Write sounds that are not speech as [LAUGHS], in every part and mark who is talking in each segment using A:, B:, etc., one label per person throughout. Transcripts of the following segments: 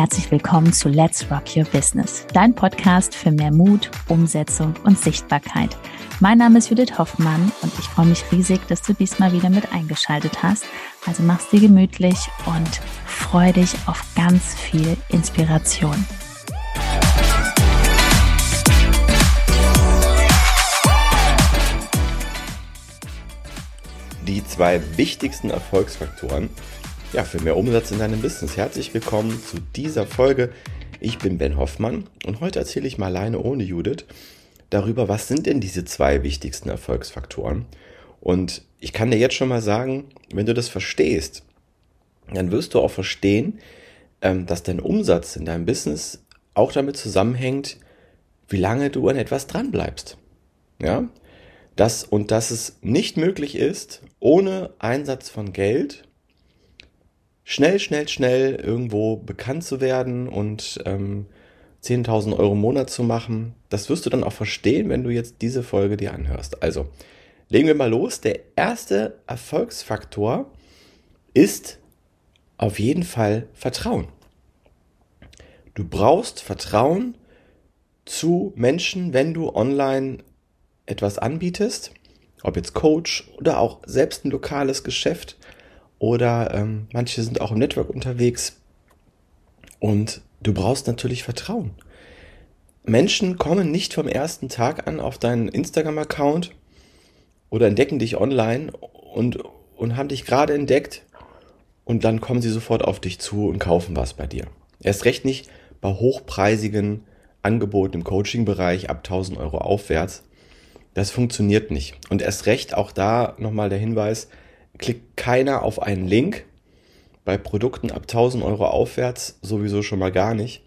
A: herzlich willkommen zu Let's Rock Your Business, dein Podcast für mehr Mut, Umsetzung und Sichtbarkeit. Mein Name ist Judith Hoffmann und ich freue mich riesig, dass du diesmal wieder mit eingeschaltet hast. Also mach's dir gemütlich und freu dich auf ganz viel Inspiration.
B: Die zwei wichtigsten Erfolgsfaktoren ja, für mehr Umsatz in deinem Business. Herzlich willkommen zu dieser Folge. Ich bin Ben Hoffmann und heute erzähle ich mal alleine ohne Judith darüber, was sind denn diese zwei wichtigsten Erfolgsfaktoren. Und ich kann dir jetzt schon mal sagen, wenn du das verstehst, dann wirst du auch verstehen, ähm, dass dein Umsatz in deinem Business auch damit zusammenhängt, wie lange du an etwas dran bleibst. Ja? Das, und dass es nicht möglich ist, ohne Einsatz von Geld schnell, schnell, schnell irgendwo bekannt zu werden und ähm, 10.000 Euro im Monat zu machen. Das wirst du dann auch verstehen, wenn du jetzt diese Folge dir anhörst. Also, legen wir mal los. Der erste Erfolgsfaktor ist auf jeden Fall Vertrauen. Du brauchst Vertrauen zu Menschen, wenn du online etwas anbietest, ob jetzt Coach oder auch selbst ein lokales Geschäft oder ähm, manche sind auch im Network unterwegs. Und du brauchst natürlich Vertrauen. Menschen kommen nicht vom ersten Tag an auf deinen Instagram-Account oder entdecken dich online und, und haben dich gerade entdeckt und dann kommen sie sofort auf dich zu und kaufen was bei dir. Erst recht nicht bei hochpreisigen Angeboten im Coaching-Bereich ab 1000 Euro aufwärts. Das funktioniert nicht. Und erst recht auch da nochmal der Hinweis, klickt keiner auf einen Link. Bei Produkten ab 1000 Euro aufwärts sowieso schon mal gar nicht.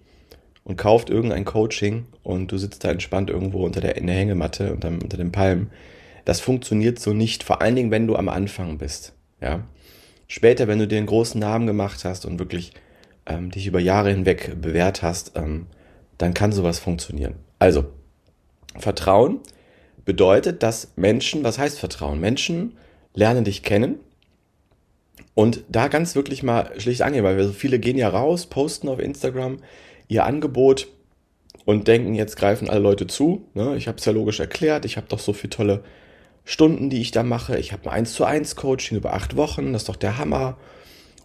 B: Und kauft irgendein Coaching und du sitzt da entspannt irgendwo unter der, in der Hängematte unter, unter den Palmen. Das funktioniert so nicht, vor allen Dingen, wenn du am Anfang bist. Ja? Später, wenn du dir einen großen Namen gemacht hast und wirklich ähm, dich über Jahre hinweg bewährt hast, ähm, dann kann sowas funktionieren. Also, Vertrauen bedeutet, dass Menschen, was heißt Vertrauen? Menschen lerne dich kennen. Und da ganz wirklich mal schlicht angehen, weil wir so viele gehen ja raus, posten auf Instagram ihr Angebot und denken, jetzt greifen alle Leute zu. Ne? Ich habe es ja logisch erklärt, ich habe doch so viele tolle Stunden, die ich da mache. Ich habe ein 1 zu 1 Coaching über acht Wochen, das ist doch der Hammer.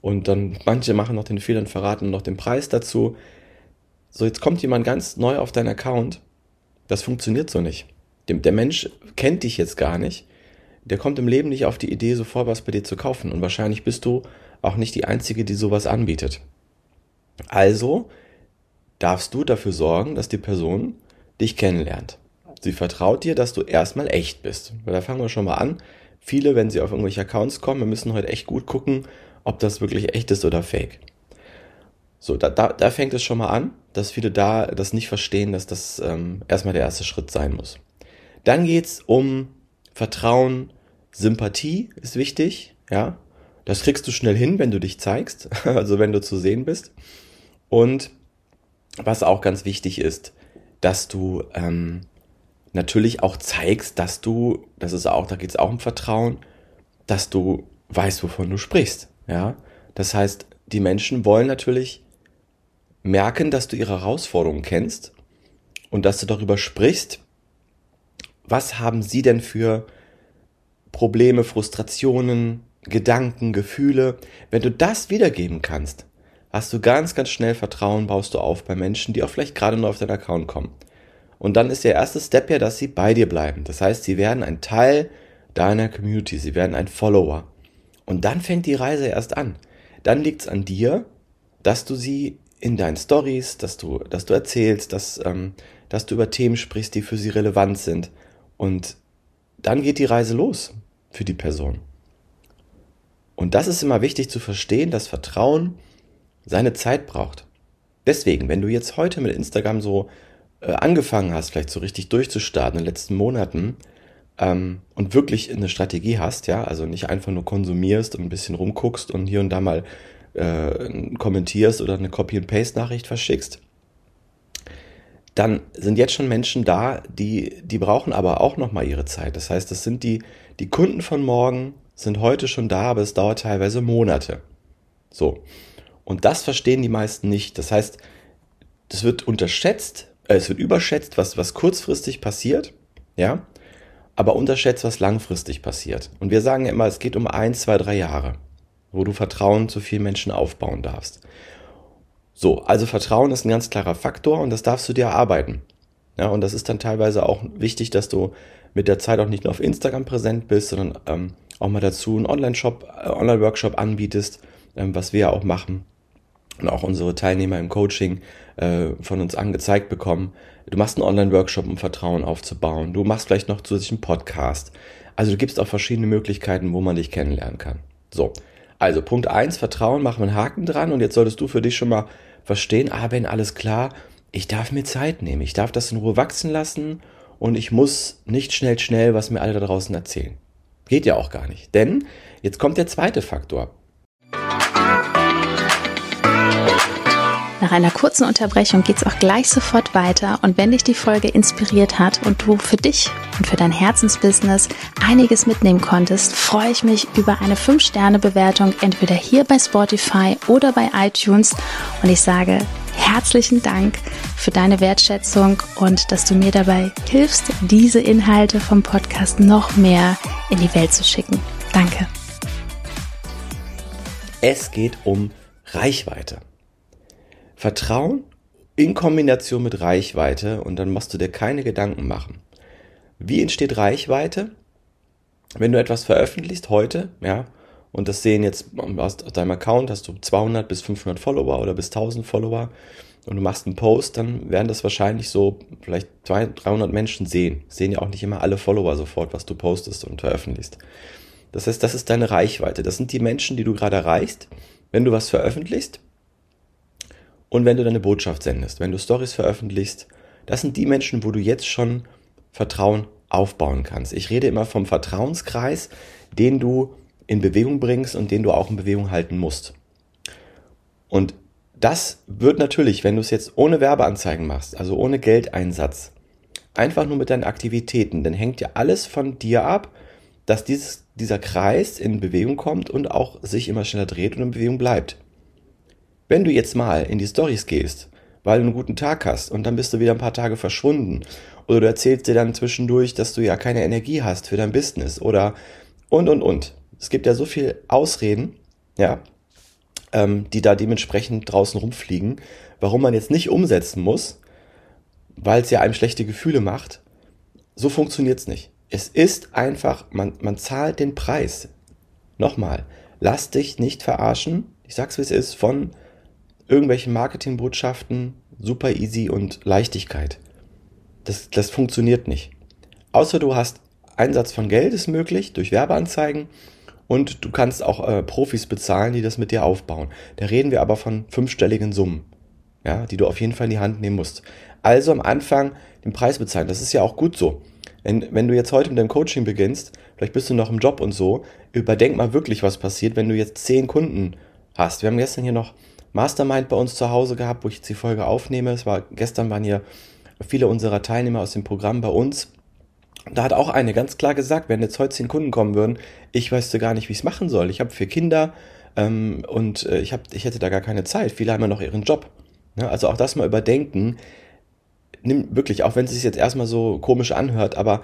B: Und dann manche machen noch den Fehler und verraten noch den Preis dazu. So, jetzt kommt jemand ganz neu auf deinen Account. Das funktioniert so nicht. Der Mensch kennt dich jetzt gar nicht der kommt im Leben nicht auf die Idee, sofort was bei dir zu kaufen. Und wahrscheinlich bist du auch nicht die Einzige, die sowas anbietet. Also darfst du dafür sorgen, dass die Person dich kennenlernt. Sie vertraut dir, dass du erstmal echt bist. Weil da fangen wir schon mal an. Viele, wenn sie auf irgendwelche Accounts kommen, wir müssen heute echt gut gucken, ob das wirklich echt ist oder fake. So, da, da, da fängt es schon mal an, dass viele da das nicht verstehen, dass das ähm, erstmal der erste Schritt sein muss. Dann geht's um Vertrauen, Sympathie ist wichtig, ja. Das kriegst du schnell hin, wenn du dich zeigst, [LAUGHS] also wenn du zu sehen bist. Und was auch ganz wichtig ist, dass du ähm, natürlich auch zeigst, dass du, das ist auch, da geht es auch um Vertrauen, dass du weißt, wovon du sprichst. Ja, das heißt, die Menschen wollen natürlich merken, dass du ihre Herausforderungen kennst und dass du darüber sprichst, was haben sie denn für Probleme, Frustrationen, Gedanken, Gefühle. Wenn du das wiedergeben kannst, hast du ganz, ganz schnell Vertrauen, baust du auf bei Menschen, die auch vielleicht gerade nur auf deinen Account kommen. Und dann ist der erste Step ja, dass sie bei dir bleiben. Das heißt, sie werden ein Teil deiner Community, sie werden ein Follower. Und dann fängt die Reise erst an. Dann liegt es an dir, dass du sie in deinen Stories, dass du, dass du erzählst, dass, ähm, dass du über Themen sprichst, die für sie relevant sind. Und dann geht die Reise los für die Person. Und das ist immer wichtig zu verstehen, dass Vertrauen seine Zeit braucht. Deswegen, wenn du jetzt heute mit Instagram so äh, angefangen hast, vielleicht so richtig durchzustarten in den letzten Monaten ähm, und wirklich eine Strategie hast, ja, also nicht einfach nur konsumierst und ein bisschen rumguckst und hier und da mal äh, kommentierst oder eine Copy-and-Paste-Nachricht verschickst, dann sind jetzt schon Menschen da, die, die brauchen aber auch nochmal ihre Zeit. Das heißt, das sind die, die Kunden von morgen sind heute schon da, aber es dauert teilweise Monate. So. Und das verstehen die meisten nicht. Das heißt, es wird unterschätzt, äh, es wird überschätzt, was, was kurzfristig passiert, ja, aber unterschätzt, was langfristig passiert. Und wir sagen ja immer, es geht um ein, zwei, drei Jahre, wo du Vertrauen zu vielen Menschen aufbauen darfst. So, also Vertrauen ist ein ganz klarer Faktor und das darfst du dir erarbeiten. Ja, und das ist dann teilweise auch wichtig, dass du mit der Zeit auch nicht nur auf Instagram präsent bist, sondern ähm, auch mal dazu einen Online-Shop, äh, Online-Workshop anbietest, ähm, was wir ja auch machen und auch unsere Teilnehmer im Coaching äh, von uns angezeigt bekommen. Du machst einen Online-Workshop, um Vertrauen aufzubauen. Du machst vielleicht noch zusätzlich einen Podcast. Also du gibst auch verschiedene Möglichkeiten, wo man dich kennenlernen kann. So, also Punkt eins Vertrauen, machen wir einen Haken dran und jetzt solltest du für dich schon mal verstehen, ah Ben, alles klar, ich darf mir Zeit nehmen, ich darf das in Ruhe wachsen lassen und ich muss nicht schnell, schnell, was mir alle da draußen erzählen. Geht ja auch gar nicht. Denn jetzt kommt der zweite Faktor.
A: Nach einer kurzen Unterbrechung geht es auch gleich sofort weiter und wenn dich die Folge inspiriert hat und du für dich und für dein Herzensbusiness einiges mitnehmen konntest, freue ich mich über eine 5-Sterne-Bewertung entweder hier bei Spotify oder bei iTunes und ich sage herzlichen Dank für deine Wertschätzung und dass du mir dabei hilfst, diese Inhalte vom Podcast noch mehr in die Welt zu schicken. Danke.
B: Es geht um Reichweite. Vertrauen in Kombination mit Reichweite und dann musst du dir keine Gedanken machen. Wie entsteht Reichweite? Wenn du etwas veröffentlichst heute, ja, und das sehen jetzt aus deinem Account, hast du 200 bis 500 Follower oder bis 1000 Follower und du machst einen Post, dann werden das wahrscheinlich so vielleicht 200, 300 Menschen sehen. Sehen ja auch nicht immer alle Follower sofort, was du postest und veröffentlichst. Das heißt, das ist deine Reichweite. Das sind die Menschen, die du gerade erreichst, wenn du was veröffentlichst und wenn du deine Botschaft sendest, wenn du Stories veröffentlichst, das sind die Menschen, wo du jetzt schon Vertrauen aufbauen kannst. Ich rede immer vom Vertrauenskreis, den du in Bewegung bringst und den du auch in Bewegung halten musst. Und das wird natürlich, wenn du es jetzt ohne Werbeanzeigen machst, also ohne Geldeinsatz, einfach nur mit deinen Aktivitäten, dann hängt ja alles von dir ab, dass dieses, dieser Kreis in Bewegung kommt und auch sich immer schneller dreht und in Bewegung bleibt. Wenn du jetzt mal in die Stories gehst, weil du einen guten Tag hast und dann bist du wieder ein paar Tage verschwunden oder du erzählst dir dann zwischendurch, dass du ja keine Energie hast für dein Business oder und und und. Es gibt ja so viel Ausreden, ja, ähm, die da dementsprechend draußen rumfliegen, warum man jetzt nicht umsetzen muss, weil es ja einem schlechte Gefühle macht. So funktioniert's nicht. Es ist einfach, man, man zahlt den Preis. Nochmal, lass dich nicht verarschen. Ich sag's wie es ist, von irgendwelchen Marketingbotschaften, super easy und Leichtigkeit. Das, das funktioniert nicht. Außer du hast Einsatz von Geld ist möglich durch Werbeanzeigen und du kannst auch äh, Profis bezahlen, die das mit dir aufbauen. Da reden wir aber von fünfstelligen Summen, ja, die du auf jeden Fall in die Hand nehmen musst. Also am Anfang den Preis bezahlen. Das ist ja auch gut so. Wenn, wenn du jetzt heute mit deinem Coaching beginnst, vielleicht bist du noch im Job und so, überdenk mal wirklich, was passiert, wenn du jetzt zehn Kunden hast. Wir haben gestern hier noch Mastermind bei uns zu Hause gehabt, wo ich jetzt die Folge aufnehme. Es war gestern waren hier viele unserer Teilnehmer aus dem Programm bei uns. Da hat auch eine ganz klar gesagt, wenn jetzt heute zehn Kunden kommen würden, ich wüsste gar nicht, wie ich es machen soll. Ich habe vier Kinder ähm, und äh, ich, hab, ich hätte da gar keine Zeit. Viele haben ja noch ihren Job. Ja, also auch das mal überdenken. Nimm wirklich, auch wenn es sich jetzt erstmal so komisch anhört, aber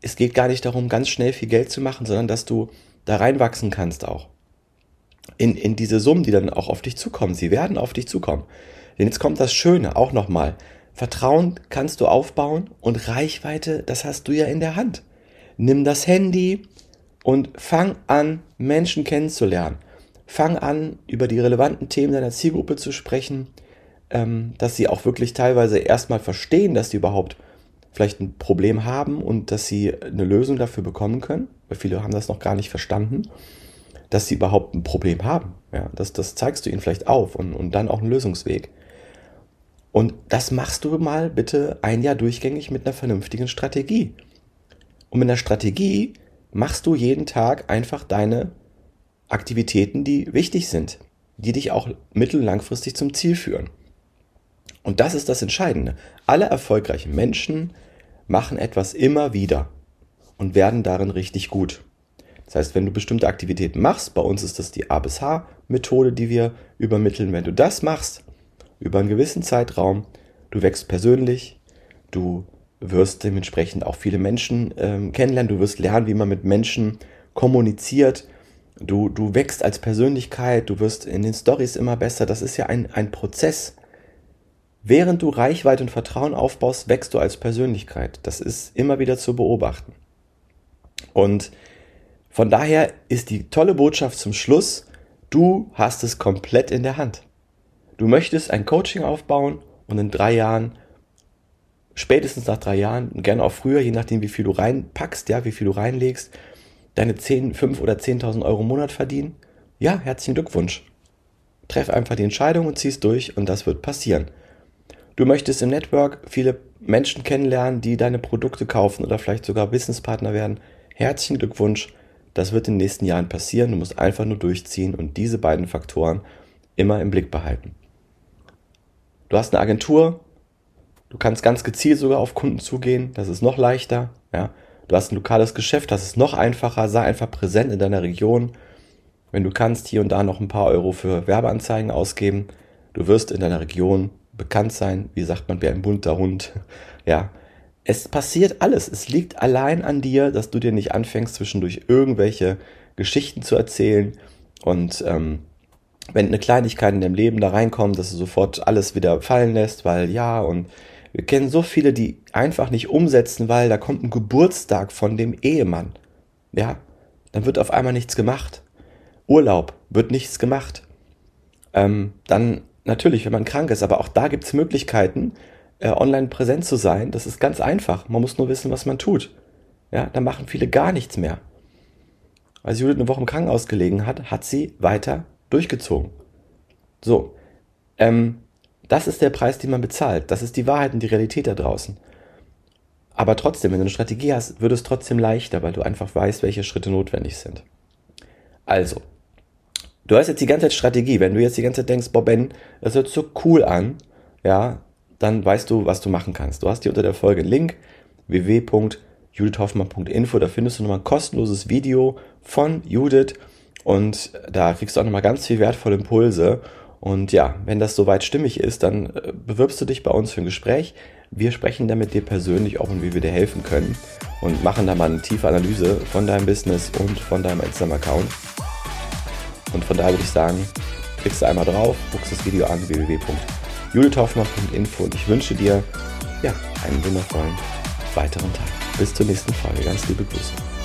B: es geht gar nicht darum, ganz schnell viel Geld zu machen, sondern dass du da reinwachsen kannst auch in, in diese Summen, die dann auch auf dich zukommen. Sie werden auf dich zukommen. Denn jetzt kommt das Schöne auch nochmal. Vertrauen kannst du aufbauen und Reichweite, das hast du ja in der Hand. Nimm das Handy und fang an, Menschen kennenzulernen. Fang an, über die relevanten Themen deiner Zielgruppe zu sprechen, ähm, dass sie auch wirklich teilweise erstmal verstehen, dass sie überhaupt vielleicht ein Problem haben und dass sie eine Lösung dafür bekommen können, weil viele haben das noch gar nicht verstanden dass sie überhaupt ein Problem haben. Ja, das, das zeigst du ihnen vielleicht auf und, und dann auch einen Lösungsweg. Und das machst du mal bitte ein Jahr durchgängig mit einer vernünftigen Strategie. Und mit einer Strategie machst du jeden Tag einfach deine Aktivitäten, die wichtig sind, die dich auch mittel- und langfristig zum Ziel führen. Und das ist das Entscheidende. Alle erfolgreichen Menschen machen etwas immer wieder und werden darin richtig gut. Das heißt, wenn du bestimmte Aktivitäten machst, bei uns ist das die A bis H-Methode, die wir übermitteln. Wenn du das machst, über einen gewissen Zeitraum, du wächst persönlich, du wirst dementsprechend auch viele Menschen ähm, kennenlernen, du wirst lernen, wie man mit Menschen kommuniziert, du, du wächst als Persönlichkeit, du wirst in den Stories immer besser. Das ist ja ein, ein Prozess. Während du Reichweite und Vertrauen aufbaust, wächst du als Persönlichkeit. Das ist immer wieder zu beobachten. Und von daher ist die tolle Botschaft zum Schluss, du hast es komplett in der Hand. Du möchtest ein Coaching aufbauen und in drei Jahren, spätestens nach drei Jahren, gerne auch früher, je nachdem wie viel du reinpackst, ja, wie viel du reinlegst, deine 10, 5 oder 10.000 Euro im Monat verdienen. Ja, herzlichen Glückwunsch. Treff einfach die Entscheidung und zieh's durch und das wird passieren. Du möchtest im Network viele Menschen kennenlernen, die deine Produkte kaufen oder vielleicht sogar Businesspartner werden. Herzlichen Glückwunsch. Das wird in den nächsten Jahren passieren. Du musst einfach nur durchziehen und diese beiden Faktoren immer im Blick behalten. Du hast eine Agentur. Du kannst ganz gezielt sogar auf Kunden zugehen. Das ist noch leichter. Ja. Du hast ein lokales Geschäft. Das ist noch einfacher. Sei einfach präsent in deiner Region. Wenn du kannst, hier und da noch ein paar Euro für Werbeanzeigen ausgeben. Du wirst in deiner Region bekannt sein, wie sagt man, wie ein bunter Hund. [LAUGHS] Ja, es passiert alles. Es liegt allein an dir, dass du dir nicht anfängst, zwischendurch irgendwelche Geschichten zu erzählen und ähm, wenn eine Kleinigkeit in deinem Leben da reinkommt, dass du sofort alles wieder fallen lässt, weil ja, und wir kennen so viele, die einfach nicht umsetzen, weil da kommt ein Geburtstag von dem Ehemann. Ja, dann wird auf einmal nichts gemacht. Urlaub wird nichts gemacht. Ähm, dann natürlich, wenn man krank ist, aber auch da gibt es Möglichkeiten, äh, online präsent zu sein. Das ist ganz einfach. Man muss nur wissen, was man tut. Ja, da machen viele gar nichts mehr. Als Judith eine Woche im Krankenhaus gelegen hat, hat sie weiter durchgezogen. So, ähm, das ist der Preis, den man bezahlt. Das ist die Wahrheit und die Realität da draußen. Aber trotzdem, wenn du eine Strategie hast, wird es trotzdem leichter, weil du einfach weißt, welche Schritte notwendig sind. Also, du hast jetzt die ganze Zeit Strategie. Wenn du jetzt die ganze Zeit denkst, Bob Ben, das hört so cool an, ja, dann weißt du, was du machen kannst. Du hast hier unter der Folge einen Link www.judithhoffmann.info. Da findest du nochmal ein kostenloses Video von Judith und da kriegst du auch nochmal ganz viel wertvolle Impulse. Und ja, wenn das soweit stimmig ist, dann äh, bewirbst du dich bei uns für ein Gespräch. Wir sprechen dann mit dir persönlich auch und wie wir dir helfen können und machen da mal eine tiefe Analyse von deinem Business und von deinem Instagram-Account. Und von daher würde ich sagen, klickst du einmal drauf, guckst das Video an, www julithoffmann.info und ich wünsche dir ja, einen wundervollen weiteren Tag. Bis zur nächsten Folge. Ganz liebe Grüße.